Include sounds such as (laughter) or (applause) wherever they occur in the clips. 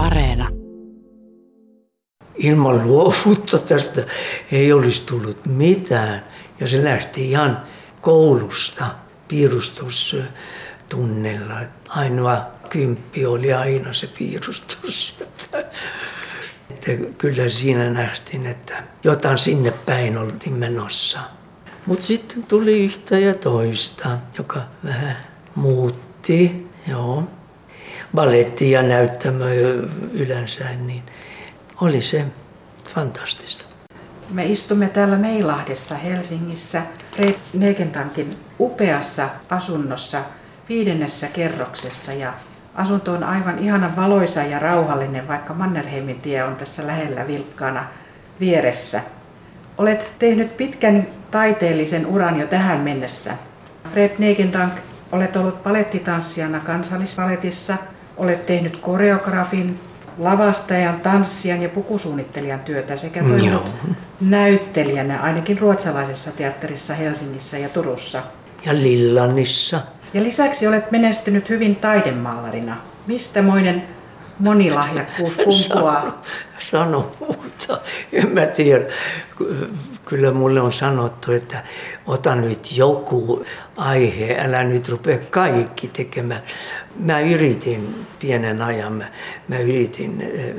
Areena. Ilman luovuutta tästä ei olisi tullut mitään. Ja se lähti ihan koulusta piirustustunnella. Ainoa kymppi oli aina se piirustus. Että kyllä siinä nähtiin, että jotain sinne päin oltiin menossa. Mutta sitten tuli yhtä ja toista, joka vähän muutti. Joo. Balletti ja näyttämö yleensä, niin oli se fantastista. Me istumme täällä Meilahdessa Helsingissä Fred Negentankin upeassa asunnossa viidennessä kerroksessa ja asunto on aivan ihanan valoisa ja rauhallinen, vaikka Mannerheimin tie on tässä lähellä vilkkaana vieressä. Olet tehnyt pitkän taiteellisen uran jo tähän mennessä. Fred Negendank, olet ollut palettitanssijana kansallispaletissa, olet tehnyt koreografin, lavastajan, tanssijan ja pukusuunnittelijan työtä sekä toiminut näyttelijänä ainakin ruotsalaisessa teatterissa Helsingissä ja Turussa. Ja Lillanissa. Ja lisäksi olet menestynyt hyvin taidemaalarina. Mistä moinen monilahjakkuus kumpuaa? Sano, muuta. En mä tiedä. Kyllä mulle on sanottu, että ota nyt joku aihe, älä nyt rupea kaikki tekemään. Mä yritin pienen ajan, mä, mä yritin eh,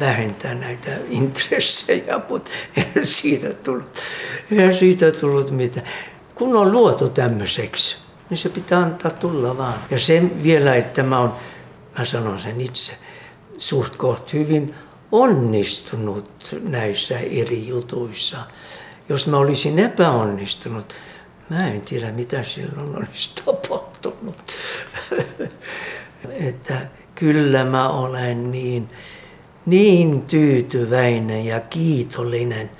vähentää näitä (laughs) intressejä, mutta ei siitä tullut, ei siitä tullut mitään. Kun on luotu tämmöiseksi, niin se pitää antaa tulla vaan. Ja sen vielä, että mä, on, mä sanon sen itse, suht hyvin onnistunut näissä eri jutuissa. Jos mä olisin epäonnistunut, mä en tiedä mitä silloin olisi (laughs) tapahtunut. että kyllä mä olen niin, niin tyytyväinen ja kiitollinen,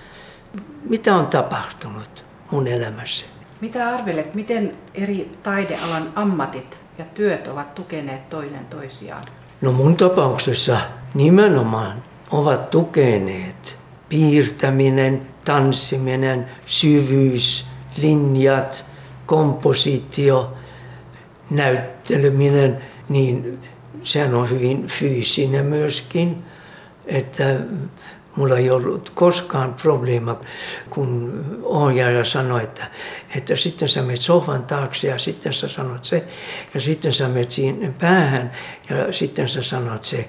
mitä on tapahtunut mun elämässä. Mitä arvelet, miten eri taidealan ammatit ja työt ovat tukeneet toinen toisiaan? No mun tapauksessa nimenomaan ovat tukeneet piirtäminen, tanssiminen, syvyys, linjat, kompositio, näytteleminen, niin sehän on hyvin fyysinen myöskin, että mulla ei ollut koskaan probleema, kun ohjaaja sanoi, että, että sitten sä menet sohvan taakse ja sitten sä sanot se ja sitten sä menet siihen päähän ja sitten sä sanot se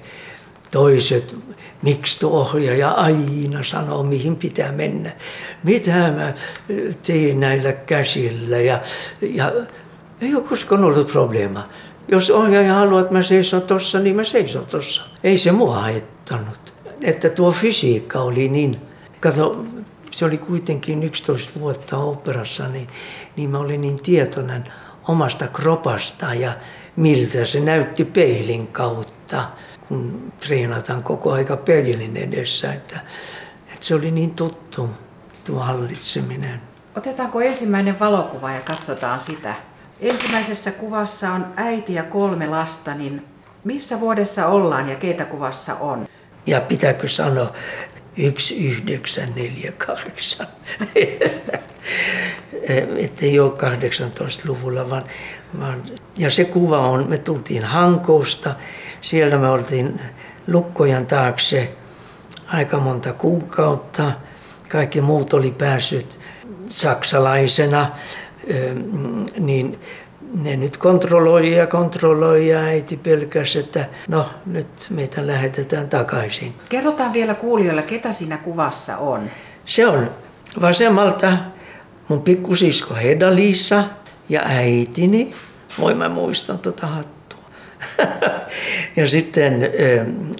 toiset, miksi tuo ohjaaja aina sanoo, mihin pitää mennä. Mitä mä teen näillä käsillä ja, ja ei ole koskaan ollut probleema. Jos ohjaaja haluaa, että mä seison tossa, niin mä seison tossa. Ei se mua haittanut. Että tuo fysiikka oli niin, kato, se oli kuitenkin 11 vuotta operassa, niin, niin mä olin niin tietoinen omasta kropasta ja miltä se näytti peilin kautta kun treenataan koko aika peilin edessä, että, että se oli niin tuttu tuo hallitseminen. Otetaanko ensimmäinen valokuva ja katsotaan sitä? Ensimmäisessä kuvassa on äiti ja kolme lasta, niin missä vuodessa ollaan ja keitä kuvassa on? Ja pitääkö sanoa 1948? (laughs) että ei ole 18-luvulla, vaan, vaan, ja se kuva on, me tultiin Hankousta, siellä me oltiin lukkojen taakse aika monta kuukautta. Kaikki muut oli päässyt saksalaisena, niin ne nyt kontrolloi ja kontrolloi ja äiti pelkäsi, että no nyt meitä lähetetään takaisin. Kerrotaan vielä kuulijoille, ketä siinä kuvassa on. Se on vasemmalta mun pikkusisko Heda-Liisa ja äitini. Voi mä muistan tuota hattua. (laughs) ja sitten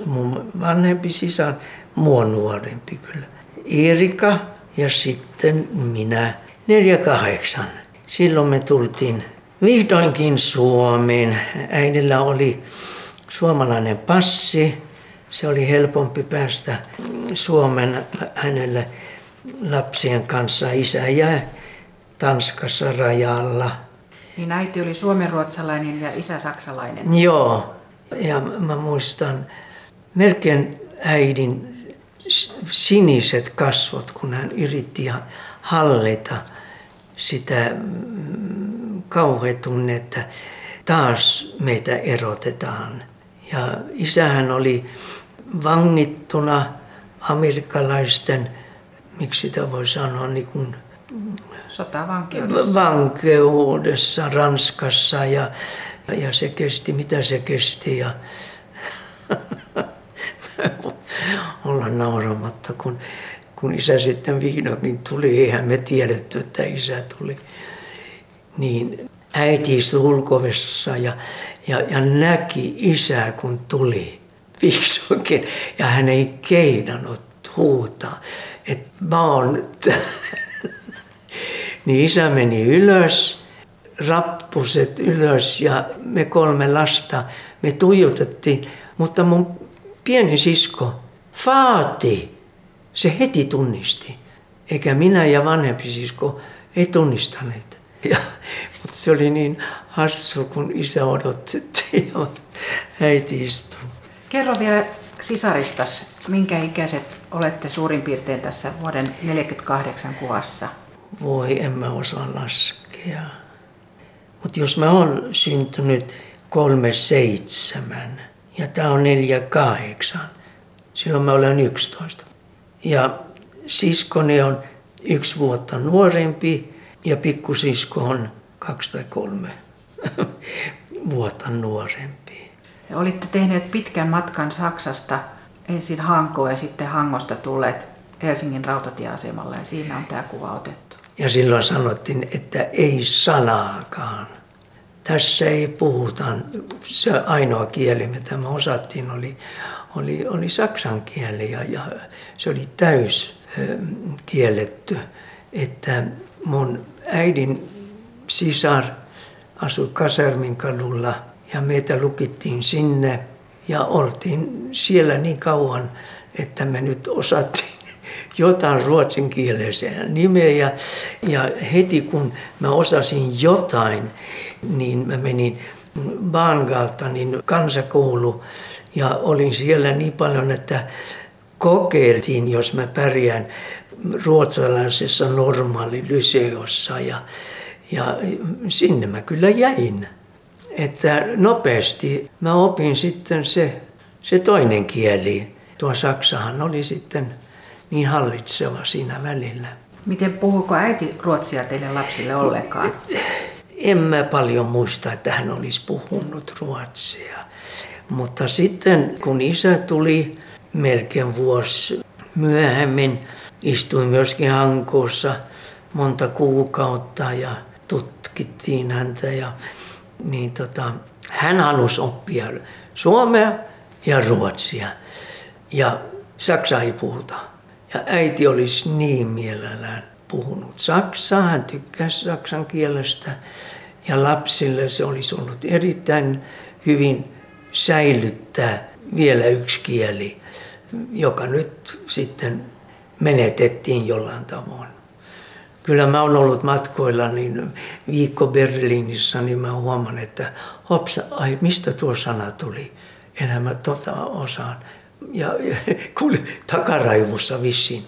mun vanhempi sisar, mua nuorempi kyllä. Erika ja sitten minä, 48. Silloin me tultiin vihdoinkin Suomeen. Äidillä oli suomalainen passi. Se oli helpompi päästä Suomen hänelle lapsien kanssa. Isä jäi Tanskassa rajalla. Niin äiti oli suomenruotsalainen ja isä saksalainen. Joo, ja mä muistan melkein äidin siniset kasvot, kun hän yritti hallita sitä mm, kauhetunnetta. Taas meitä erotetaan. Ja isähän oli vangittuna amerikkalaisten, miksi sitä voi sanoa, niin kuin Sotavankeudessa. vankeudessa Ranskassa ja, ja se kesti, mitä se kesti ja (laughs) olla nauramatta, kun, kun isä sitten vihdoinkin tuli, eihän me tiedetty, että isä tuli. Niin äiti istui ulkovessassa ja, ja, ja näki isää, kun tuli vihdoinkin. Ja hän ei keidannut huutaa, että mä oon Niin isä meni ylös, rappuset ylös ja me kolme lasta, me tuijotettiin. Mutta mun pieni sisko, Faati, se heti tunnisti. Eikä minä ja vanhempi sisko ei tunnistaneet. Ja, mutta se oli niin hassu, kun isä odotettiin (laughs) ja äiti istui. Kerro vielä sisaristas, minkä ikäiset olette suurin piirtein tässä vuoden 48 kuvassa? Voi, en mä osaa laskea. Mutta jos mä oon syntynyt kolme seitsemän ja tää on neljä kahdeksan, silloin mä olen 11. Ja siskoni on yksi vuotta nuorempi ja pikkusisko on kaksi tai kolme (laughs) vuotta nuorempi. Olitte tehneet pitkän matkan Saksasta ensin Hankoon ja sitten Hangosta tulleet Helsingin rautatieasemalle ja siinä on tämä kuva otettu. Ja silloin sanottiin, että ei sanaakaan. Tässä ei puhuta. Se ainoa kieli, mitä me osattiin, oli, oli, oli saksan kieli ja, ja se oli täys kielletty. Että mun äidin sisar asui Kasermin kadulla ja meitä lukittiin sinne ja oltiin siellä niin kauan, että me nyt osattiin (laughs) jotain ruotsinkielisiä nimeä. Ja, heti kun mä osasin jotain, niin mä menin niin kansakoulu ja olin siellä niin paljon, että kokeiltiin, jos mä pärjään ruotsalaisessa normaalilyseossa ja, ja sinne mä kyllä jäin. Että nopeasti mä opin sitten se, se toinen kieli. Tuo Saksahan oli sitten niin hallitseva siinä välillä. Miten puhuiko äiti ruotsia teille lapsille ollenkaan? En mä paljon muista, että hän olisi puhunut ruotsia. Mutta sitten kun isä tuli melkein vuosi myöhemmin, istuin myöskin Hankoossa monta kuukautta ja tutkittiin häntä. Ja, niin tota, hän halusi oppia suomea ja ruotsia. Ja saksaa ei puhuta. Ja äiti olisi niin mielellään puhunut saksaa, hän tykkäsi saksan kielestä. Ja lapsille se olisi ollut erittäin hyvin säilyttää vielä yksi kieli, joka nyt sitten menetettiin jollain tavoin. Kyllä mä oon ollut matkoilla, niin viikko Berliinissä, niin mä huomaan, että hopsa, ai mistä tuo sana tuli? Enhän mä tota osaan ja, (laughs) ja kuule, takaraivussa vissiin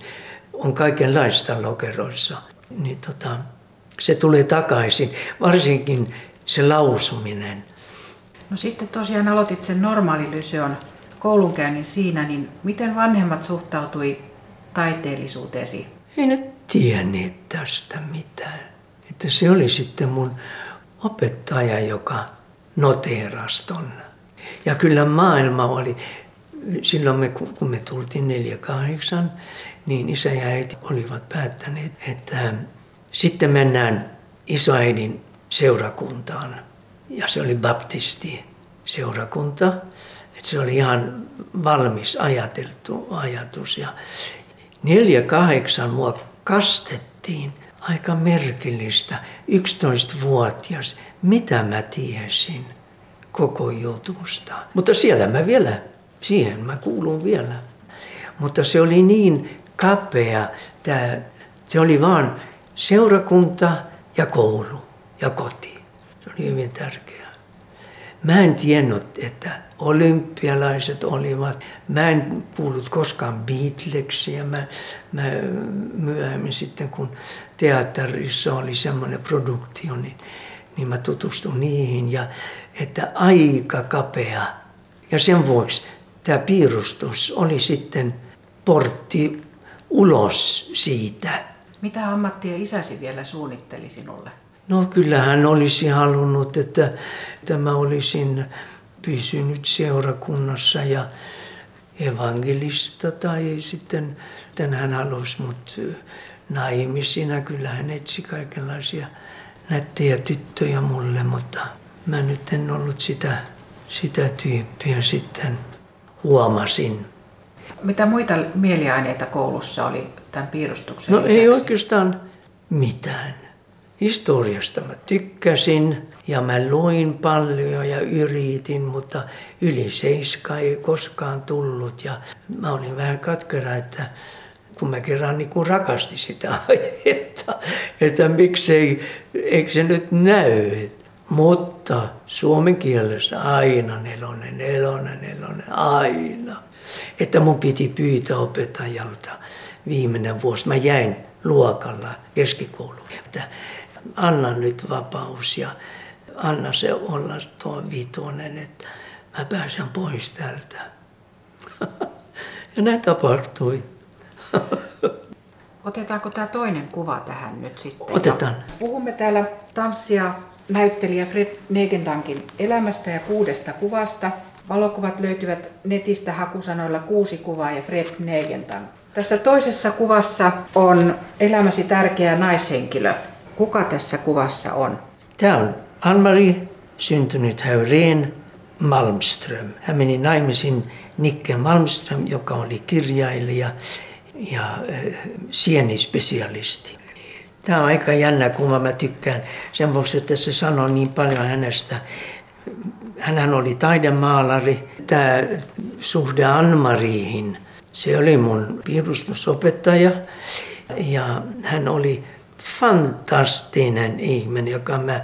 on kaikenlaista lokeroissa. Niin tota, se tulee takaisin, varsinkin se lausuminen. No sitten tosiaan aloitit sen normaalilyseon koulunkäynnin siinä, niin miten vanhemmat suhtautui taiteellisuuteesi? Ei ne tienneet tästä mitään. Että se oli sitten mun opettaja, joka noteerasi ton. Ja kyllä maailma oli silloin me, kun me tultiin 48, niin isä ja äiti olivat päättäneet, että sitten mennään isoäidin seurakuntaan. Ja se oli baptisti seurakunta. Että se oli ihan valmis ajateltu ajatus. Ja 48 mua kastettiin aika merkillistä. 11-vuotias, mitä mä tiesin koko jutusta. Mutta siellä mä vielä Siihen mä kuulun vielä. Mutta se oli niin kapea, tää, se oli vaan seurakunta ja koulu ja koti. Se oli hyvin tärkeää. Mä en tiennyt, että olympialaiset olivat. Mä en kuullut koskaan Beatlesia. Mä, mä myöhemmin sitten, kun teatterissa oli semmoinen produktio, niin, niin mä tutustuin niihin. Ja että aika kapea. Ja sen vuoksi tämä piirustus oli sitten portti ulos siitä. Mitä ammattia isäsi vielä suunnitteli sinulle? No kyllähän olisi halunnut, että tämä olisin pysynyt seurakunnassa ja evankelista tai sitten hän halusi mut naimisina. Kyllä hän etsi kaikenlaisia nättejä tyttöjä mulle, mutta mä nyt en ollut sitä, sitä tyyppiä sitten huomasin. Mitä muita mieliaineita koulussa oli tämän piirustuksen No lisäksi? ei oikeastaan mitään. Historiasta mä tykkäsin ja mä luin paljon ja yritin, mutta yli seiska ei koskaan tullut. Ja mä olin vähän katkera, että kun mä kerran niin kuin rakastin sitä (laughs) aihetta, että miksei, eikö se nyt näy. Mutta suomen kielessä aina nelonen, nelonen, nelonen, aina. Että mun piti pyytää opettajalta viimeinen vuosi. Mä jäin luokalla keskikouluun. Että anna nyt vapaus ja anna se olla tuo vitonen, että mä pääsen pois täältä. (laughs) ja näin tapahtui. (laughs) Otetaanko tämä toinen kuva tähän nyt sitten? Otetaan. Puhumme täällä tanssia näyttelijä Fred Negendankin elämästä ja kuudesta kuvasta. Valokuvat löytyvät netistä hakusanoilla kuusi kuvaa ja Fred Negendank. Tässä toisessa kuvassa on elämäsi tärkeä naishenkilö. Kuka tässä kuvassa on? Tämä on Anmari, syntynyt Häyreen Malmström. Hän meni naimisiin Nikke Malmström, joka oli kirjailija ja äh, sienispesialisti. Tämä on aika jännä kuva, mä tykkään sen vuoksi, että se sanoo niin paljon hänestä. Hänhän oli taidemaalari. Tämä suhde Anmariihin, se oli mun piirustusopettaja ja hän oli fantastinen ihminen, joka mä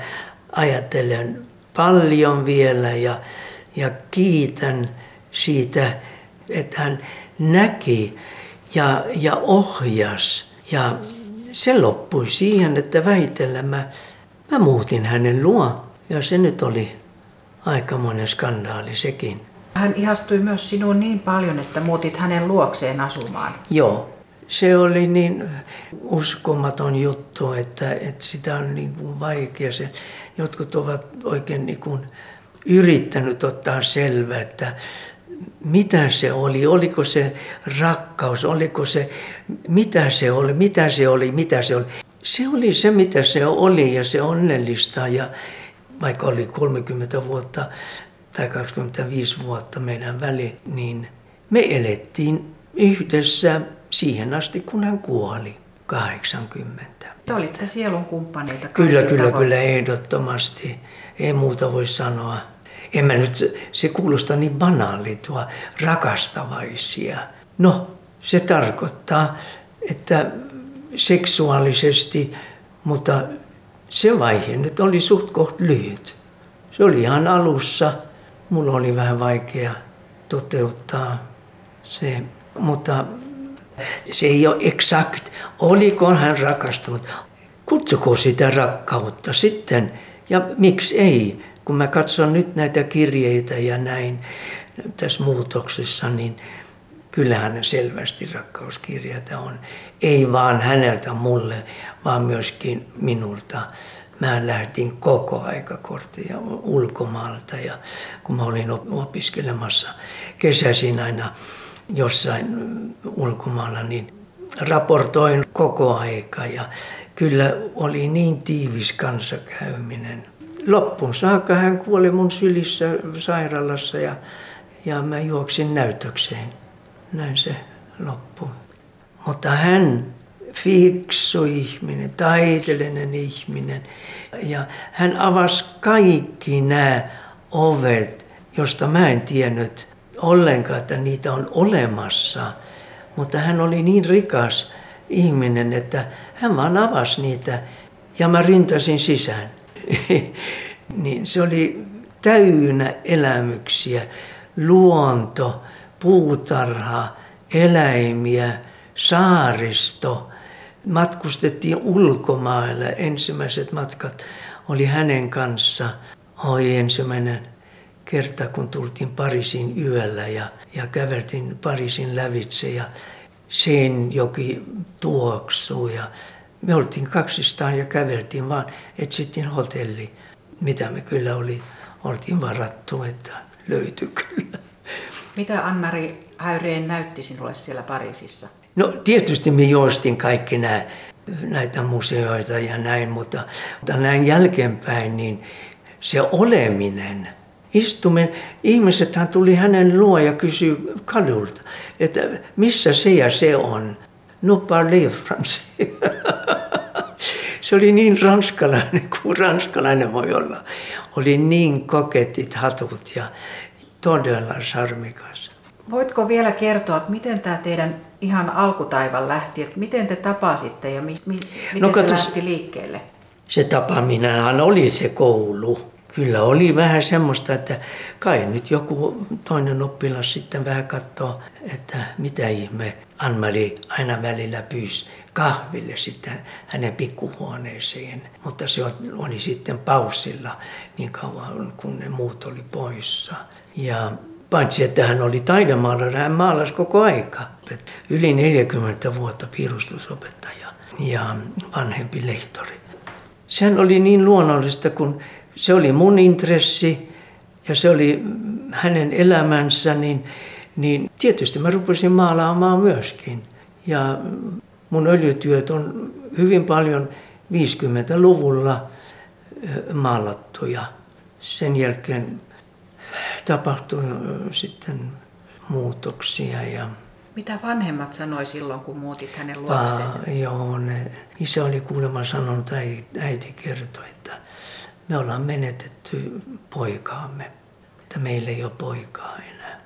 ajattelen paljon vielä ja, ja kiitän siitä, että hän näki ja, ja ohjas. Ja se loppui siihen, että väitellä mä, mä muutin hänen luo. Ja se nyt oli aikamoinen skandaali sekin. Hän ihastui myös sinuun niin paljon, että muutit hänen luokseen asumaan. Joo, se oli niin uskomaton juttu, että, että sitä on niin kuin vaikea. Se, jotkut ovat oikein niin kuin yrittänyt ottaa selvää, että mitä se oli, oliko se rakkaus, oliko se, mitä se oli, mitä se oli, mitä se oli. Se oli se, mitä se oli ja se onnellista ja vaikka oli 30 vuotta tai 25 vuotta meidän väli, niin me elettiin yhdessä siihen asti, kun hän kuoli 80. Te olitte sielun kumppaneita. Kyllä, kyllä, kyllä, ehdottomasti. Ei muuta voi sanoa. En mä nyt, se kuulostaa niin banaali tuo rakastavaisia. No, se tarkoittaa, että seksuaalisesti, mutta se vaihe nyt oli suht koht lyhyt. Se oli ihan alussa. Mulla oli vähän vaikea toteuttaa se, mutta se ei ole exakt. Oliko hän rakastunut? Kutsuko sitä rakkautta sitten? Ja miksi ei? Kun mä katson nyt näitä kirjeitä ja näin tässä muutoksessa, niin kyllähän selvästi rakkauskirjeitä on. Ei vaan häneltä mulle, vaan myöskin minulta. Mä lähdin koko aika korttia ulkomaalta ja kun mä olin opiskelemassa kesäisin aina jossain ulkomailla, niin raportoin koko aika ja kyllä oli niin tiivis kanssakäyminen. Loppuun saakka hän kuoli mun sylissä sairaalassa ja, ja mä juoksin näytökseen. Näin se loppui. Mutta hän fiksu ihminen, taiteellinen ihminen. Ja hän avasi kaikki nämä ovet, josta mä en tiennyt ollenkaan, että niitä on olemassa. Mutta hän oli niin rikas ihminen, että hän vaan avasi niitä ja mä ryntäsin sisään. (laughs) niin se oli täynnä elämyksiä, luonto, puutarha, eläimiä, saaristo. Matkustettiin ulkomaille. Ensimmäiset matkat oli hänen kanssa. Oi ensimmäinen kerta, kun tultiin Pariisin yöllä ja, ja käveltiin Pariisin lävitse ja sen joki tuoksuu ja me oltiin kaksistaan ja käveltiin vaan, etsittiin hotelli, mitä me kyllä oli, oltiin varattu, että löytyi kyllä. Mitä Anmari Häyreen näytti sinulle siellä Pariisissa? No tietysti me joistin kaikki nämä, näitä museoita ja näin, mutta, mutta näin jälkeenpäin niin se oleminen, istuminen, ihmisethän tuli hänen luo ja kysyi kadulta, että missä se ja se on. No parlez français. se oli niin ranskalainen kuin ranskalainen voi olla. Oli niin koketit hatut ja todella charmikas. Voitko vielä kertoa, että miten tämä teidän ihan alkutaival lähti, että miten te tapasitte ja mi, mi, miten no, katus, se lähti liikkeelle? Se tapaaminenhan oli se koulu. Kyllä oli vähän semmoista, että kai nyt joku toinen oppilas sitten vähän katsoo, että mitä ihme Anmari aina välillä pyysi kahville sitten hänen pikkuhuoneeseen. Mutta se oli sitten paussilla niin kauan, kun ne muut oli poissa. Ja paitsi että hän oli taidemaalari, hän maalasi koko aika. Yli 40 vuotta piirustusopettaja ja vanhempi lehtori. Sehän oli niin luonnollista, kun se oli mun intressi ja se oli hänen elämänsä, niin, niin tietysti mä rupesin maalaamaan myöskin. Ja mun öljytyöt on hyvin paljon 50-luvulla maalattuja. Sen jälkeen tapahtui sitten muutoksia. Ja Mitä vanhemmat sanoi silloin, kun muutit hänen luokseen? Pa, joo, ne, isä oli kuulemma sanonut, äiti kertoi, että me ollaan menetetty poikaamme, että meillä ei ole poikaa enää.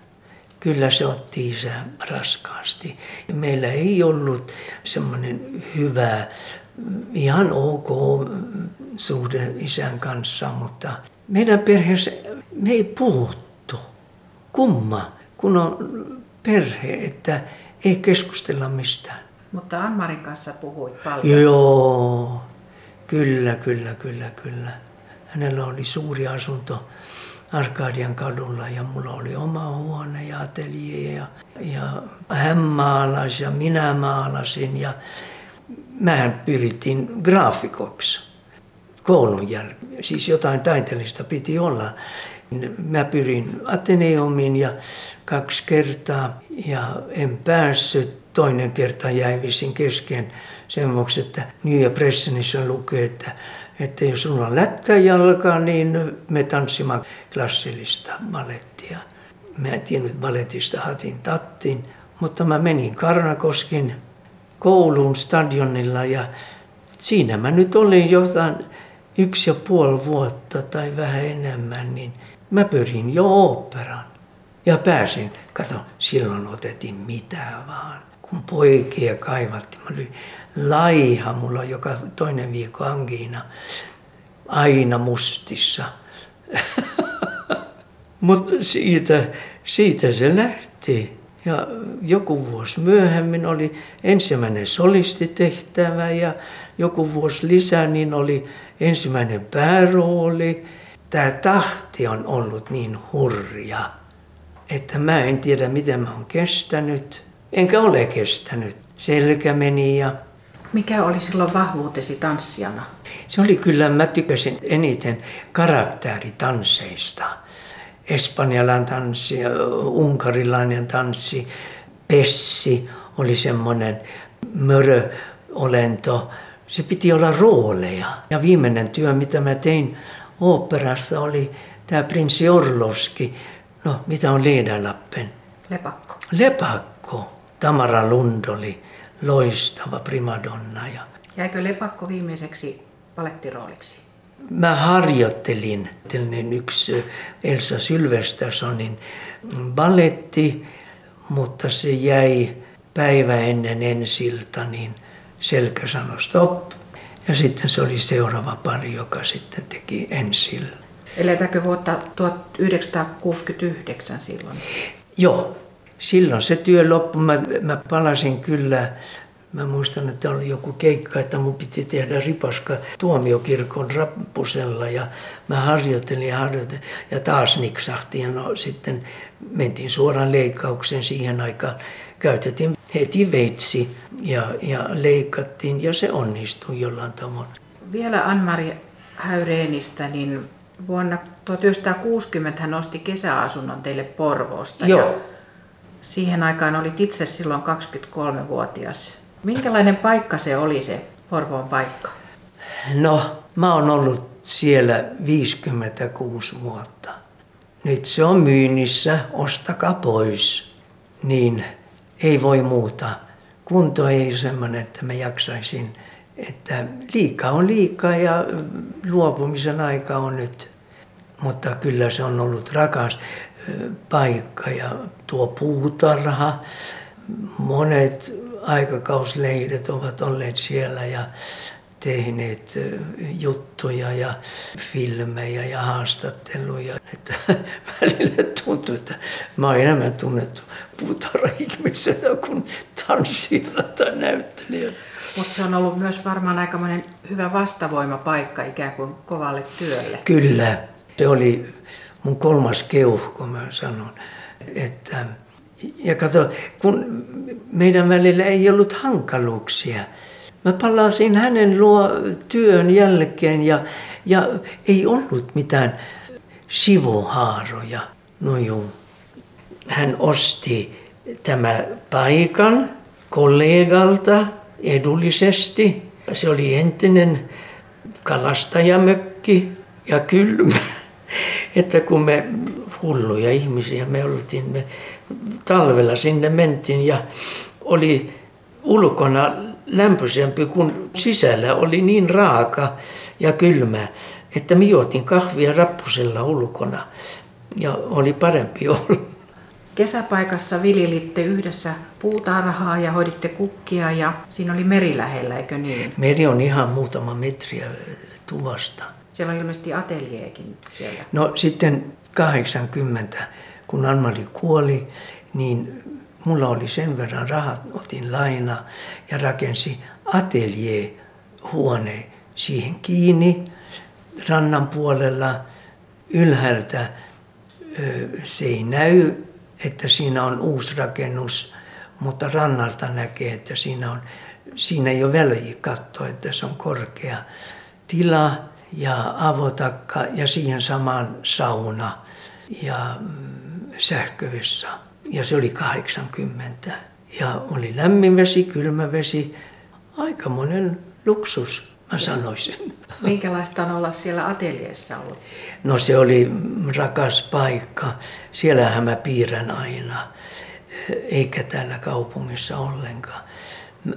Kyllä se otti isä raskaasti. Meillä ei ollut semmoinen hyvä, ihan ok suhde isän kanssa, mutta meidän perheessä me ei puhuttu. Kumma, kun on perhe, että ei keskustella mistään. Mutta Anmarin kanssa puhuit paljon. Joo, kyllä, kyllä, kyllä, kyllä. Hänellä oli suuri asunto Arkadian kadulla ja mulla oli oma huone ja atelier ja, ja hän maalasi ja minä maalasin ja mähän pyrittiin graafikoksi koulun jälkeen. Siis jotain taiteellista piti olla. Mä pyrin Ateneumiin ja kaksi kertaa ja en päässyt. Toinen kerta jäi visin kesken sen vuoksi, että New York Pressenissa lukee, että, että jos sulla on lättäjalka, niin me tanssimaan klassillista balettia. Mä en tiennyt baletista hatin tattin, mutta mä menin Karnakoskin kouluun stadionilla ja siinä mä nyt olin jotain yksi ja puoli vuotta tai vähän enemmän, niin mä pyrin jo oopperan. Ja pääsin, kato, silloin otettiin mitä vaan. Kun poikia kaivattiin, mä olin laiha, mulla on joka toinen viikko angiina, aina mustissa. (laughs) Mutta siitä, siitä se lähti. Ja joku vuosi myöhemmin oli ensimmäinen solistitehtävä ja joku vuosi lisää niin oli ensimmäinen päärooli. Tämä tahti on ollut niin hurja, että mä en tiedä miten mä oon kestänyt. Enkä ole kestänyt. Selkä meni ja... Mikä oli silloin vahvuutesi tanssijana? Se oli kyllä, mä tykkäsin eniten karaktääritansseista. Espanjalainen tanssi, unkarilainen tanssi, pessi oli semmoinen möröolento. Se piti olla rooleja. Ja viimeinen työ, mitä mä tein oopperassa, oli tämä prinssi Orlovski. No, mitä on Leedalappen? Lepakko. Lepakko. Tamara Lund oli loistava primadonna. Ja... Jäikö Lepakko viimeiseksi palettirooliksi? Mä harjoittelin yksi Elsa Sylvestersonin balletti, mutta se jäi päivä ennen ensilta, niin – selkä sanoi stop. Ja sitten se oli seuraava pari, joka sitten teki ensin. Eletäänkö vuotta 1969 silloin? Joo, silloin se työ loppui. Mä, mä palasin kyllä Mä muistan, että oli joku keikka, että mun piti tehdä ripaska tuomiokirkon rappusella ja mä harjoittelin ja harjoittelin ja taas niksahti ja no sitten mentiin suoraan leikkaukseen siihen aikaan. Käytettiin heti veitsi ja, ja leikattiin ja se onnistui jollain tavoin. Vielä Anmari Häyreenistä, niin vuonna 1960 hän osti kesäasunnon teille Porvoosta. Joo. Ja siihen aikaan olit itse silloin 23-vuotias. Minkälainen paikka se oli se Porvoon paikka? No, mä oon ollut siellä 56 vuotta. Nyt se on myynnissä, ostakaa pois. Niin ei voi muuta. Kunto ei semmoinen, että mä jaksaisin. Että liikaa on liikaa ja luopumisen aika on nyt. Mutta kyllä se on ollut rakas paikka ja tuo puutarha. Monet aikakauslehdet ovat olleet siellä ja tehneet juttuja ja filmejä ja haastatteluja. Että (laughs) välillä tuntuu, että mä oon enemmän tunnettu puutarha-ihmisenä kuin tanssijana tai näyttelijänä. Mutta se on ollut myös varmaan aikamoinen hyvä vastavoimapaikka ikään kuin kovalle työlle. Kyllä. Se oli mun kolmas keuhko, mä sanon. Että, ja kato, kun meidän välillä ei ollut hankaluuksia. Mä palasin hänen luo työn jälkeen ja, ja ei ollut mitään sivuhaaroja. No juu. Hän osti tämä paikan kollegalta edullisesti. Se oli entinen kalastajamökki ja kylmä. Että kun me hulluja ihmisiä me oltiin, me talvella sinne mentiin ja oli ulkona lämpöisempi kuin sisällä oli niin raaka ja kylmä, että me juotiin kahvia rappusella ulkona ja oli parempi olla. Kesäpaikassa viljelitte yhdessä puutarhaa ja hoiditte kukkia ja siinä oli meri lähellä, eikö niin? Meri on ihan muutama metriä tuvasta. Siellä on ilmeisesti ateljeekin siellä. No sitten 80, kun Anmari kuoli, niin mulla oli sen verran rahat, otin laina ja rakensi ateljehuone siihen kiinni rannan puolella ylhäältä. Se ei näy, että siinä on uusi rakennus, mutta rannalta näkee, että siinä, on, siinä ei ole väliä katsoa, että se on korkea tila ja avotakka ja siihen samaan sauna ja mm, sähkövessa. Ja se oli 80. Ja oli lämmin vesi, kylmä vesi, aikamoinen luksus, mä sanoisin. Minkälaista on olla siellä ateljeessa ollut? No se oli rakas paikka. Siellähän mä piirrän aina, eikä täällä kaupungissa ollenkaan.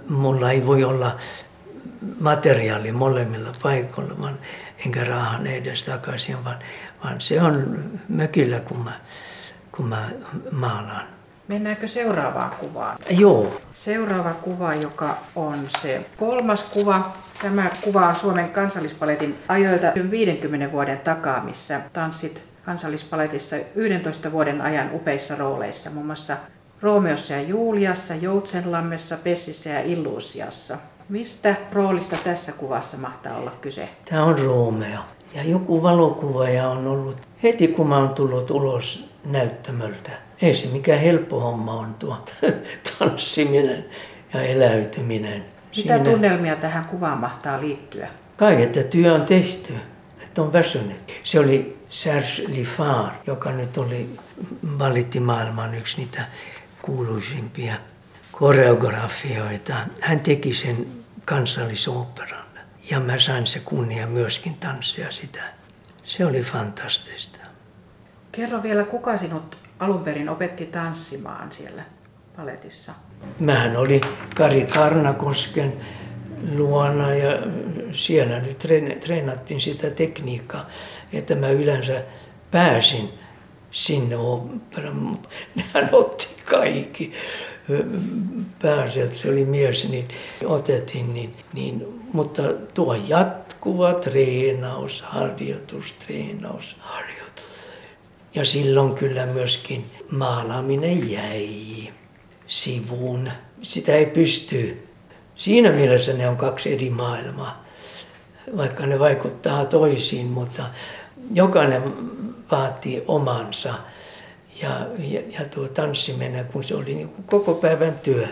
Mulla ei voi olla materiaali molemmilla paikoilla, vaan enkä raahan edes takaisin, vaan, vaan se on mökillä, kun mä, kun mä maalaan. Mennäänkö seuraavaan kuvaan? Joo. Seuraava kuva, joka on se kolmas kuva. Tämä kuva on Suomen kansallispaletin ajoilta 50 vuoden takaa, missä tanssit kansallispaletissa 11 vuoden ajan upeissa rooleissa, muun muassa Roomeossa ja Juliassa, Joutsenlammessa, Pessissä ja Illuusiassa. Mistä roolista tässä kuvassa mahtaa olla kyse? Tämä on Romeo. Ja joku valokuvaaja on ollut heti kun mä oon tullut ulos näyttämöltä. Ei se mikään helppo homma on tuo (laughs) tanssiminen ja eläytyminen. Mitä Siinä... tunnelmia tähän kuvaan mahtaa liittyä? Kai, että työ on tehty, että on väsynyt. Se oli Serge Lifar, joka nyt oli, valitti maailman yksi niitä kuuluisimpia koreografioita. Hän teki sen kansallisoperan ja mä sain se kunnia myöskin tanssia sitä. Se oli fantastista. Kerro vielä, kuka sinut alun perin opetti tanssimaan siellä paletissa? Mähän oli Kari Karnakosken luona ja siellä nyt treenattiin sitä tekniikkaa, että mä yleensä pääsin sinne operaan, mutta (laughs) nehän otti kaikki pääsiäät, se oli mies, niin otettiin, niin, niin, mutta tuo jatkuva treenaus, harjoitus, treenaus, harjoitus. Ja silloin kyllä myöskin maalaaminen jäi sivuun. Sitä ei pysty Siinä mielessä ne on kaksi eri maailmaa, vaikka ne vaikuttaa toisiin, mutta jokainen vaatii omansa. Ja, ja, ja tuo tanssiminen, kun se oli niin kuin koko päivän työ,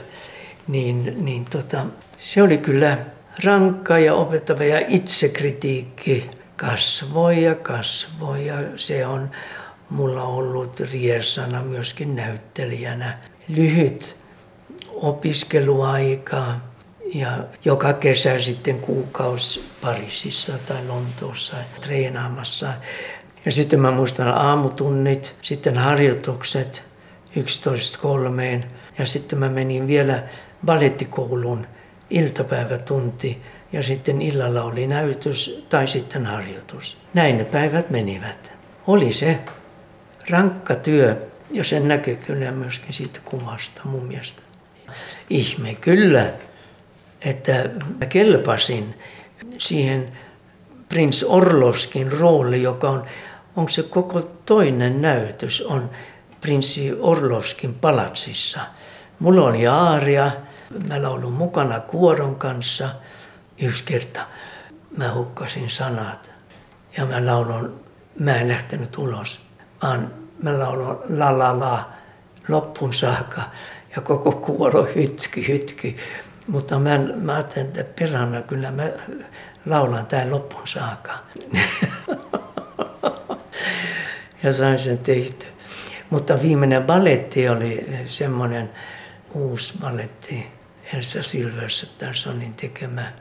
niin, niin tota, se oli kyllä rankka ja opettava ja itsekritiikki kasvoi ja kasvoi ja se on mulla ollut riesana myöskin näyttelijänä. Lyhyt opiskeluaika ja joka kesä sitten kuukausi Pariisissa tai Lontoossa treenaamassa. Ja sitten mä muistan aamutunnit, sitten harjoitukset 11.3 ja sitten mä menin vielä ballettikouluun iltapäivätunti ja sitten illalla oli näytös tai sitten harjoitus. Näin ne päivät menivät. Oli se rankka työ ja sen näkyy kyllä myöskin siitä kuvasta mun mielestä. Ihme kyllä, että kelpasin siihen Prince Orlovskin rooli, joka on, onko se koko toinen näytös, on prinssi Orlovskin palatsissa. Mulla oli aaria, mä laulun mukana kuoron kanssa. Yksi kerta mä hukkasin sanat ja mä laulun, mä en lähtenyt ulos, vaan mä laulun la la la loppuun saakka ja koko kuoro hytki hytki. Mutta mä, mä ajattelin, että perhana kyllä mä laulan tämän loppuun saakka. (laughs) ja sain sen tehty. Mutta viimeinen balletti oli semmoinen uusi balletti, Elsa Silversonin tekemä,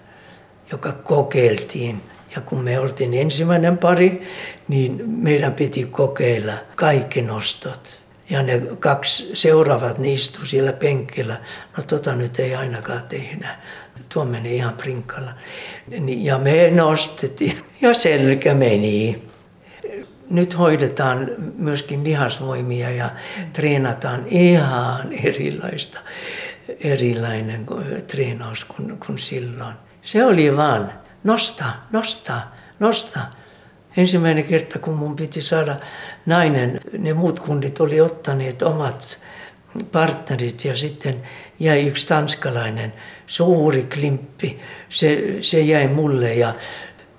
joka kokeiltiin. Ja kun me oltiin ensimmäinen pari, niin meidän piti kokeilla kaikki nostot. Ja ne kaksi seuraavat, ne istu siellä penkillä. No tota nyt ei ainakaan tehdä. Tuo meni ihan prinkalla. Ja me nostettiin ja selkä meni. Nyt hoidetaan myöskin lihasvoimia ja treenataan ihan erilaista, erilainen treenaus kuin, kuin silloin. Se oli vaan nosta, nosta, nosta. Ensimmäinen kerta, kun mun piti saada nainen, ne muut kundit oli ottaneet omat partnerit ja sitten jäi yksi tanskalainen, suuri klimppi. Se, se jäi mulle ja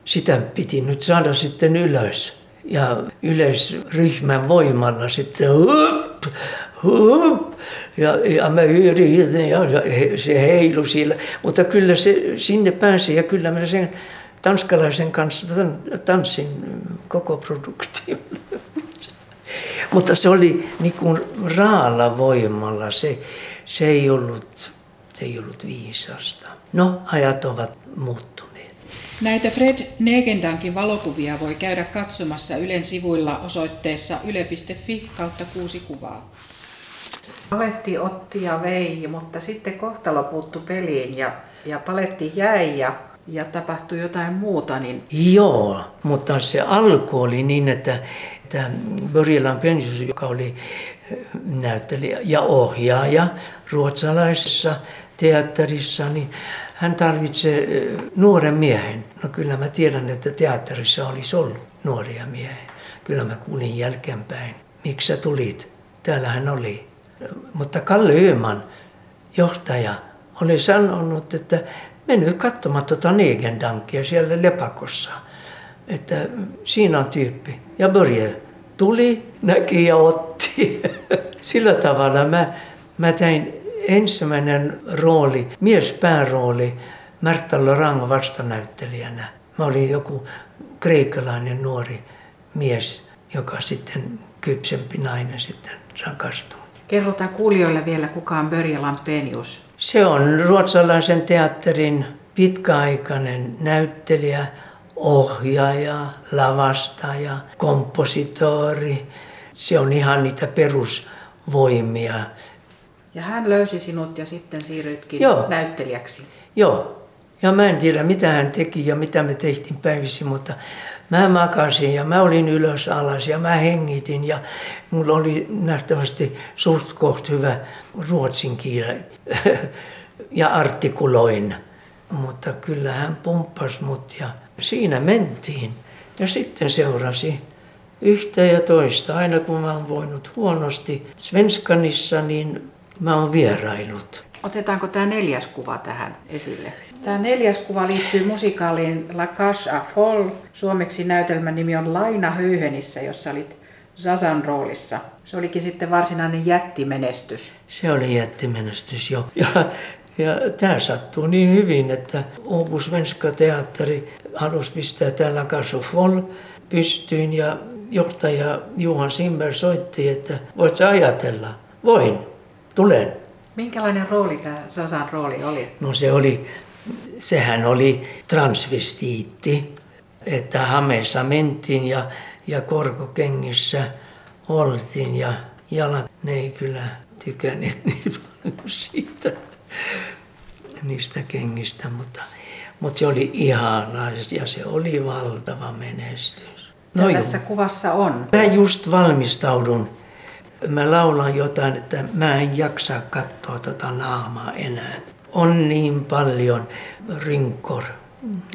sitä piti nyt saada sitten ylös. Ja yleisryhmän voimalla sitten hup, hup, ja, ja mä yritin ja se heilu siellä. Mutta kyllä se sinne pääsi ja kyllä mä sen tanskalaisen kanssa tanssin koko produktion. (laughs) Mutta se oli niin kuin raalla voimalla, se, se, ei ollut, se ei ollut viisasta. No, ajat ovat muuttuneet. Näitä Fred Negendankin valokuvia voi käydä katsomassa Ylen sivuilla osoitteessa yle.fi kautta kuusi kuvaa. Paletti otti ja vei, mutta sitten kohtalo puuttu peliin ja, ja paletti jäi ja ja tapahtui jotain muuta, niin... Joo, mutta se alku oli niin, että, että Börje Lampenius, joka oli eh, näyttelijä ja ohjaaja ruotsalaisessa teatterissa, niin hän tarvitsee nuoren miehen. No kyllä mä tiedän, että teatterissa olisi ollut nuoria miehiä. Kyllä mä kuulin jälkeenpäin. Miksi sä tulit? Täällä hän oli. Mutta Kalle Öhman, johtaja, oli sanonut, että mennyt katsomaan tuota Negendankia siellä Lepakossa. Että siinä on tyyppi. Ja Börje tuli, näki ja otti. (laughs) Sillä tavalla mä, mä tein ensimmäinen rooli, miespäärooli Märta Lorang vastanäyttelijänä. Mä olin joku kreikkalainen nuori mies, joka sitten kypsempi nainen sitten rakastui. Kerrotaan kuulijoille vielä, kuka on Börje Lampenius. Se on ruotsalaisen teatterin pitkäaikainen näyttelijä, ohjaaja, lavastaja, kompositori. Se on ihan niitä perusvoimia. Ja hän löysi sinut ja sitten siirrytkin Joo. näyttelijäksi. Joo. Ja mä en tiedä mitä hän teki ja mitä me tehtiin päivisin, mutta Mä makasin ja mä olin ylös alas ja mä hengitin ja mulla oli nähtävästi suht koht hyvä ruotsin kieli (laughs) ja artikuloin. Mutta kyllä hän pumppasi mut ja siinä mentiin. Ja sitten seurasi yhtä ja toista. Aina kun mä oon voinut huonosti Svenskanissa, niin mä oon vierailut. Otetaanko tämä neljäs kuva tähän esille? Tämä neljäs kuva liittyy musikaaliin La Cage à Folle. Suomeksi näytelmän nimi on Laina höyhenissä, jossa olit Zazan roolissa. Se olikin sitten varsinainen jättimenestys. Se oli jättimenestys, jo. Ja, ja tämä sattuu niin hyvin, että Opus Svenska teatteri halusi pistää täällä Kasofol pystyyn ja johtaja Juhan Simmer soitti, että voit sä ajatella? Voin, tulen. Minkälainen rooli tämä Sasan rooli oli? No se oli, sehän oli transvestiitti, että Hameessa mentiin ja, ja korkokengissä oltiin ja jalat, ne ei kyllä tykänneet (laughs) niin paljon siitä, niistä kengistä, mutta, mutta se oli ihanaa ja se oli valtava menestys. No tässä kuvassa on. Mä just valmistaudun. Mä laulan jotain, että mä en jaksa katsoa tota naamaa enää. On niin paljon rinkor.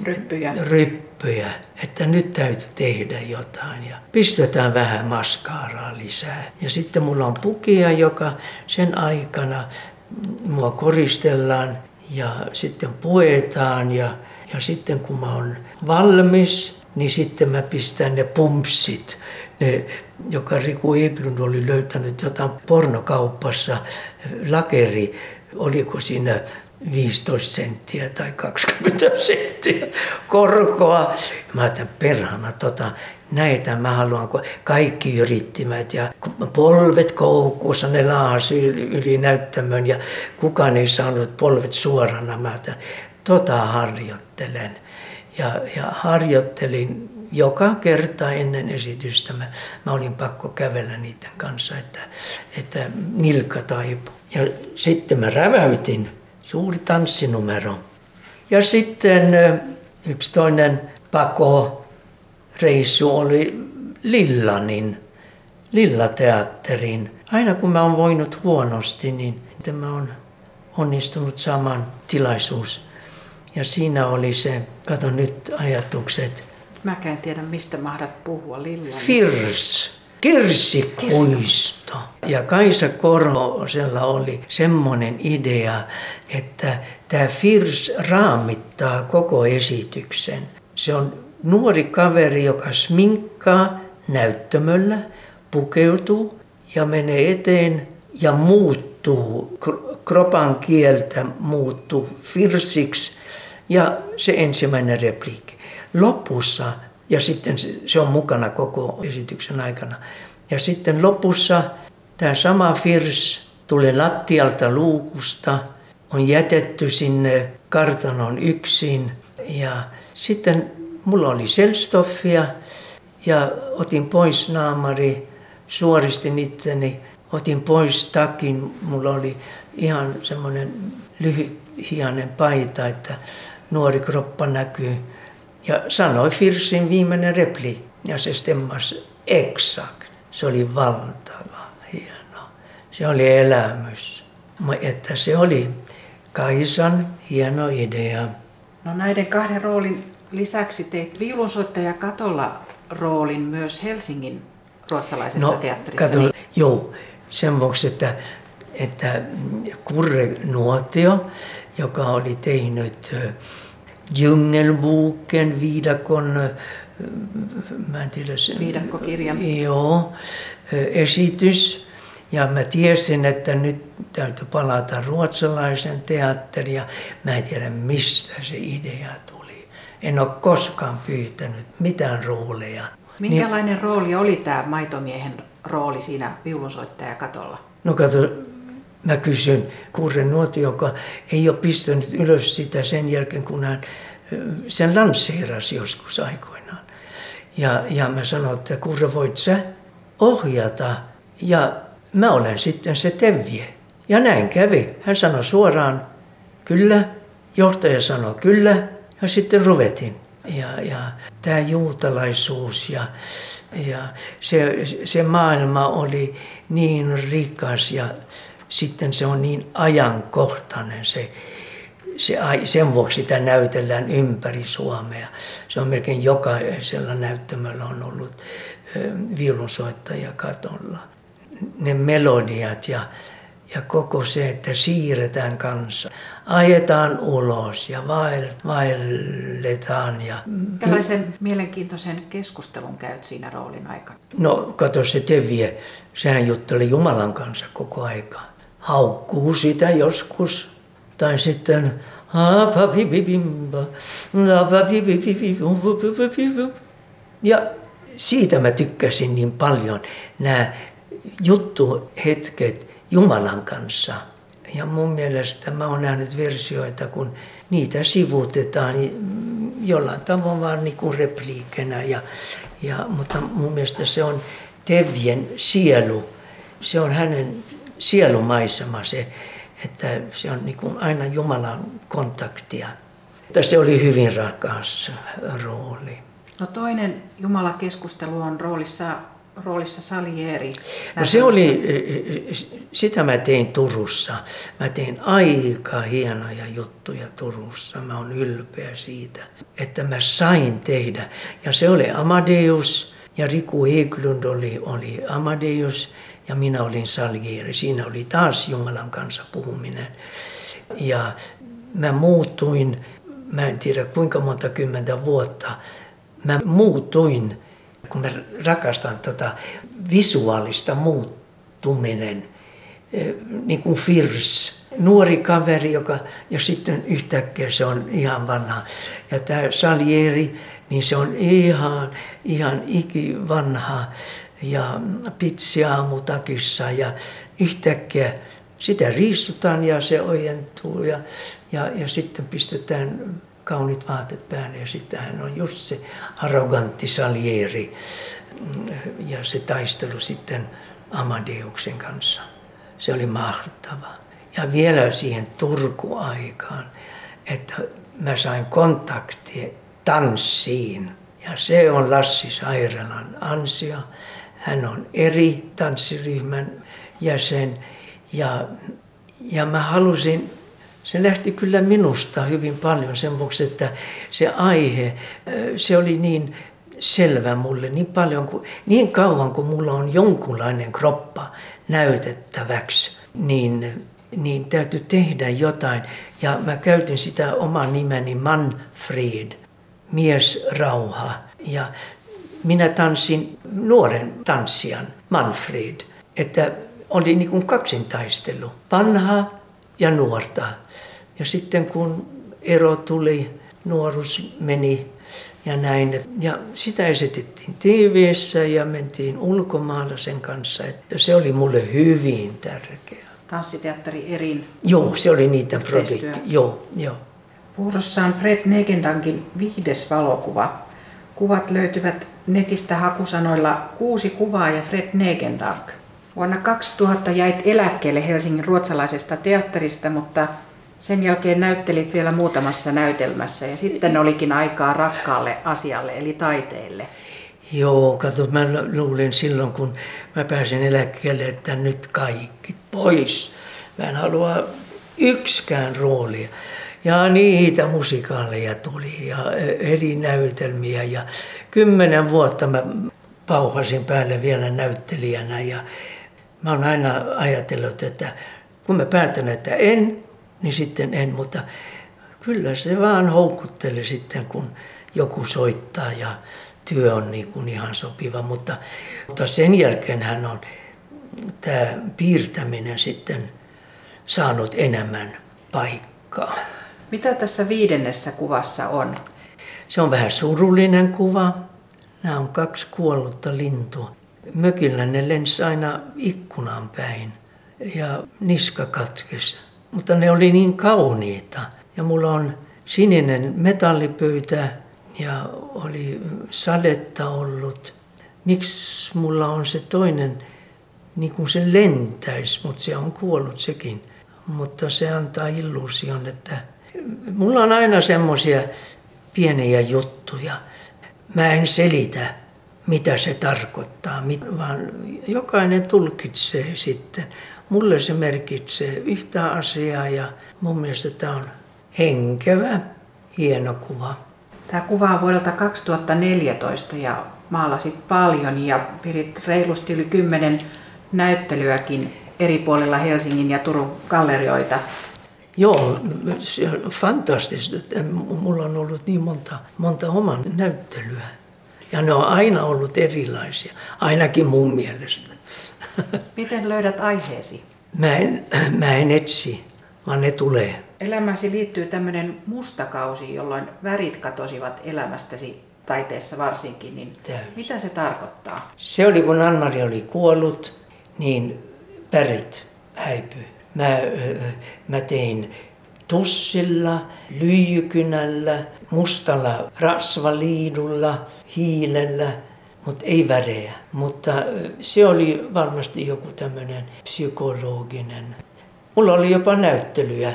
Ryppyjä. Ryppyjä, että nyt täytyy tehdä jotain ja pistetään vähän maskaaraa lisää. Ja sitten mulla on pukia, joka sen aikana mua koristellaan ja sitten puetaan ja, ja sitten kun mä oon valmis, niin sitten mä pistän ne pumpsit, ne, joka Riku Eglund oli löytänyt jotain pornokaupassa, lakeri, oliko siinä 15 senttiä tai 20 senttiä korkoa. Mä ajattelin, perhana, tota, näitä mä haluan, kun kaikki yrittivät ja polvet koukussa, ne laahasi yli, yli näyttämön ja kukaan ei saanut polvet suorana. Mä ajattelin, tota harjoittelen. Ja, ja harjoittelin joka kerta ennen esitystä. Mä, mä olin pakko kävellä niiden kanssa, että, että nilkka taipu. Ja sitten mä räväytin, suuri tanssinumero. Ja sitten yksi toinen pako reissu oli Lillanin, Lillateatterin. Aina kun mä oon voinut huonosti, niin mä oon onnistunut saman tilaisuus. Ja siinä oli se, kato nyt ajatukset. Mäkään tiedä, mistä mahdat puhua Lillanissa. Firs, kirsikuisto. Ja Kaisa Korhosella oli semmoinen idea, että tämä Firs raamittaa koko esityksen. Se on nuori kaveri, joka sminkkaa näyttämöllä, pukeutuu ja menee eteen ja muuttuu, kropan kieltä muuttuu firsiksi ja se ensimmäinen repliikki. Lopussa, ja sitten se on mukana koko esityksen aikana, ja sitten lopussa tämä sama firs tulee lattialta luukusta, on jätetty sinne kartanon yksin ja sitten mulla oli selstoffia ja otin pois naamari, suoristin itseni, otin pois takin, mulla oli ihan semmoinen lyhyt hianen paita, että nuori kroppa näkyy. Ja sanoi Firsin viimeinen repli ja se stemmas exakt. Se oli valtava hieno. Se oli elämys. Että se oli Kaisan hieno idea. No näiden kahden roolin lisäksi teit viulunsoittaja Katolla roolin myös Helsingin ruotsalaisessa no, teatterissa. Kato, niin... Joo, sen vuoksi, että, että Kurre Nuotio, joka oli tehnyt Djungelboken, Viidakon, mä en tiedä. Joo, esitys. Ja mä tiesin, että nyt täytyy palata ruotsalaisen teatteriin ja mä en tiedä mistä se idea tuli. En ole koskaan pyytänyt mitään rooleja. Minkälainen niin, rooli oli tämä maitomiehen rooli siinä viulunsoittaja katolla? No kato, mä kysyn Kurre Nuoti, joka ei ole pistänyt ylös sitä sen jälkeen, kun hän sen lanseerasi joskus aikoinaan. Ja, ja mä sanoin, että Kurre voit sä ohjata ja mä olen sitten se tevie. Ja näin kävi. Hän sanoi suoraan kyllä, johtaja sanoi kyllä ja sitten ruvetin. Ja, ja tämä juutalaisuus ja, ja se, se maailma oli niin rikas ja sitten se on niin ajankohtainen se, se, sen vuoksi sitä näytellään ympäri Suomea. Se on melkein jokaisella näyttämällä on ollut viulunsoittaja katolla. Ne melodiat ja ja koko se, että siirretään kanssa, ajetaan ulos ja vaelletaan. Ja... Tällaisen mielenkiintoisen keskustelun käyt siinä roolin aikana? No kato se Tevie, sehän jutteli Jumalan kanssa koko aika. Haukkuu sitä joskus. Tai sitten ja siitä mä tykkäsin niin paljon nämä juttuhetket Jumalan kanssa. Ja mun mielestä mä oon nähnyt versioita, kun niitä sivutetaan jollain tavoin vaan niin kuin repliikkenä. Ja, ja, mutta mun mielestä se on Tevjen sielu. Se on hänen sielumaisema se, että se on niin kuin aina Jumalan kontaktia. Että se oli hyvin rakas rooli. No toinen Jumala-keskustelu on roolissa, roolissa Salieri. No se oli, sitä mä tein Turussa. Mä tein aika hienoja juttuja Turussa. Mä oon ylpeä siitä, että mä sain tehdä. Ja se oli Amadeus ja Riku Eklund oli, oli Amadeus ja minä olin Salieri. Siinä oli taas Jumalan kanssa puhuminen. Ja mä muutuin, mä en tiedä kuinka monta kymmentä vuotta, mä muutuin, kun mä rakastan tota visuaalista muuttuminen, eh, niin kuin Firs, nuori kaveri, joka, ja sitten yhtäkkiä se on ihan vanha. Ja tämä Salieri, niin se on ihan, ihan ikivanha ja pitsi aamutakissa ja yhtäkkiä sitä riistutaan ja se ojentuu ja, ja, ja sitten pistetään kaunit vaatteet päälle ja sitten hän on just se arrogantti Salieri ja se taistelu sitten Amadeuksen kanssa. Se oli mahtava. Ja vielä siihen Turku-aikaan, että mä sain kontaktia tanssiin. Ja se on Lassi Sairalan ansio. Hän on eri tanssiryhmän jäsen ja, ja mä halusin se lähti kyllä minusta hyvin paljon sen vuoksi, että se aihe, se oli niin selvä mulle niin paljon, kuin, niin kauan kuin mulla on jonkunlainen kroppa näytettäväksi, niin, niin täytyy tehdä jotain. Ja mä käytin sitä oman nimeni Manfred, mies rauha. Ja minä tanssin nuoren tanssijan Manfred, että oli niin kuin kaksintaistelu, vanha ja nuorta. Ja sitten kun ero tuli, nuoruus meni ja näin. Ja sitä esitettiin tv ja mentiin ulkomailla sen kanssa, että se oli mulle hyvin tärkeää. Tanssiteatteri Erin Joo, se oli niitä projekti. Joo, joo. Vuorossa on Fred Negendankin viides valokuva. Kuvat löytyvät netistä hakusanoilla kuusi kuvaa ja Fred Negendank. Vuonna 2000 jäit eläkkeelle Helsingin ruotsalaisesta teatterista, mutta sen jälkeen näyttelit vielä muutamassa näytelmässä ja sitten olikin aikaa rakkaalle asialle eli taiteelle. Joo, kato, mä luulin silloin, kun mä pääsin eläkkeelle, että nyt kaikki pois. Mä en halua yksikään roolia. Ja niitä musikaaleja tuli ja eri näytelmiä. Ja kymmenen vuotta mä pauhasin päälle vielä näyttelijänä. Ja mä oon aina ajatellut, että kun mä päätän, että en, niin sitten en, mutta kyllä se vaan houkutteli sitten, kun joku soittaa ja työ on niin kuin ihan sopiva, mutta, mutta sen jälkeen hän on tämä piirtäminen sitten saanut enemmän paikkaa. Mitä tässä viidennessä kuvassa on? Se on vähän surullinen kuva. Nämä on kaksi kuollutta lintua. Mökillä ne lensi aina ikkunaan päin ja niska katkesi mutta ne oli niin kauniita. Ja mulla on sininen metallipöytä ja oli sadetta ollut. Miksi mulla on se toinen, niin kuin se lentäisi, mutta se on kuollut sekin. Mutta se antaa illuusion, että mulla on aina semmoisia pieniä juttuja. Mä en selitä, mitä se tarkoittaa, vaan jokainen tulkitsee sitten mulle se merkitsee yhtä asiaa ja mun mielestä tämä on henkevä, hieno kuva. Tämä kuva on vuodelta 2014 ja maalasit paljon ja pidit reilusti yli kymmenen näyttelyäkin eri puolilla Helsingin ja Turun gallerioita. Joo, se on fantastista, että mulla on ollut niin monta, monta oman näyttelyä. Ja ne on aina ollut erilaisia, ainakin mun mielestä. (laughs) Miten löydät aiheesi? Mä en, mä en etsi, vaan ne tulee. Elämäsi liittyy tämmöinen mustakausi, jolloin värit katosivat elämästäsi taiteessa varsinkin, niin Täys. mitä se tarkoittaa? Se oli kun Anmari oli kuollut, niin värit häipyi. Mä, mä tein tussilla, lyijykynällä, mustalla rasvaliidulla, hiilellä, mutta ei värejä. Mutta se oli varmasti joku tämmöinen psykologinen. Mulla oli jopa näyttelyjä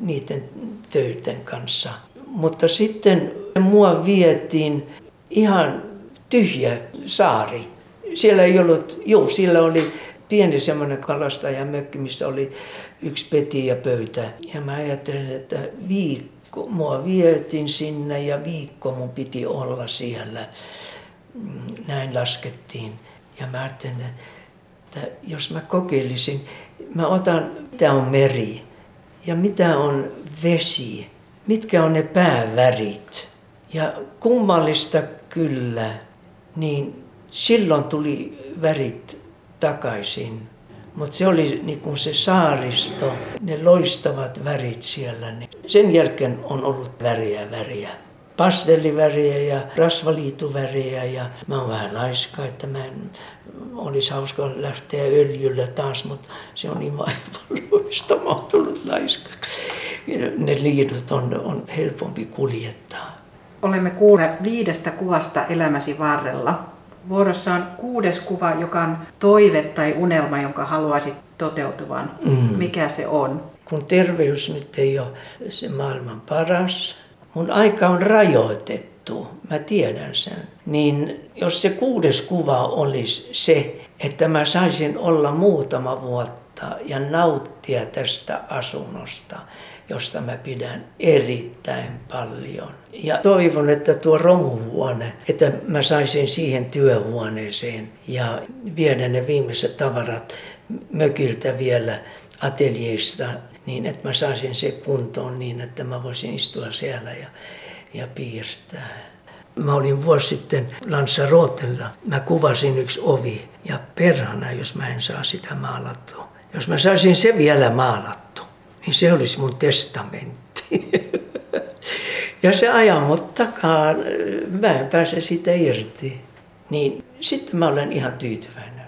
niiden töiden kanssa. Mutta sitten mua vietiin ihan tyhjä saari. Siellä ei ollut, joo, siellä oli pieni semmoinen kalastajamökki, missä oli yksi peti ja pöytä. Ja mä ajattelin, että viikko, mua vietiin sinne ja viikko mun piti olla siellä. Näin laskettiin. Ja mä ajattelin, että jos mä kokeilisin, mä otan, mitä on meri ja mitä on vesi, mitkä on ne päävärit. Ja kummallista kyllä, niin silloin tuli värit takaisin. Mutta se oli niin se saaristo, ne loistavat värit siellä. Niin sen jälkeen on ollut väriä väriä. Pastelliväriä ja rasvaliituväriä ja mä oon vähän laiska, että mä en olisi hauska lähteä öljyllä taas, mutta se on niin vaivalloista, mä oon tullut laiska. Ne liidut on, on helpompi kuljettaa. Olemme kuulleet viidestä kuvasta elämäsi varrella. Vuorossa on kuudes kuva, joka on toive tai unelma, jonka haluaisit toteutuvan. Mm. Mikä se on? Kun terveys nyt ei ole se maailman paras, mun aika on rajoitettu, mä tiedän sen. Niin jos se kuudes kuva olisi se, että mä saisin olla muutama vuotta ja nauttia tästä asunnosta, josta mä pidän erittäin paljon. Ja toivon, että tuo romuhuone, että mä saisin siihen työhuoneeseen ja viedä ne viimeiset tavarat mökiltä vielä ateljeista niin, että mä saisin se kuntoon niin, että mä voisin istua siellä ja, ja piirtää. Mä olin vuosi sitten Lanzarotella. Mä kuvasin yksi ovi ja perhana, jos mä en saa sitä maalattua. Jos mä saisin se vielä maalattu, niin se olisi mun testamentti. (laughs) ja se ajaa mut takaa, mä en pääse siitä irti. Niin sitten mä olen ihan tyytyväinen.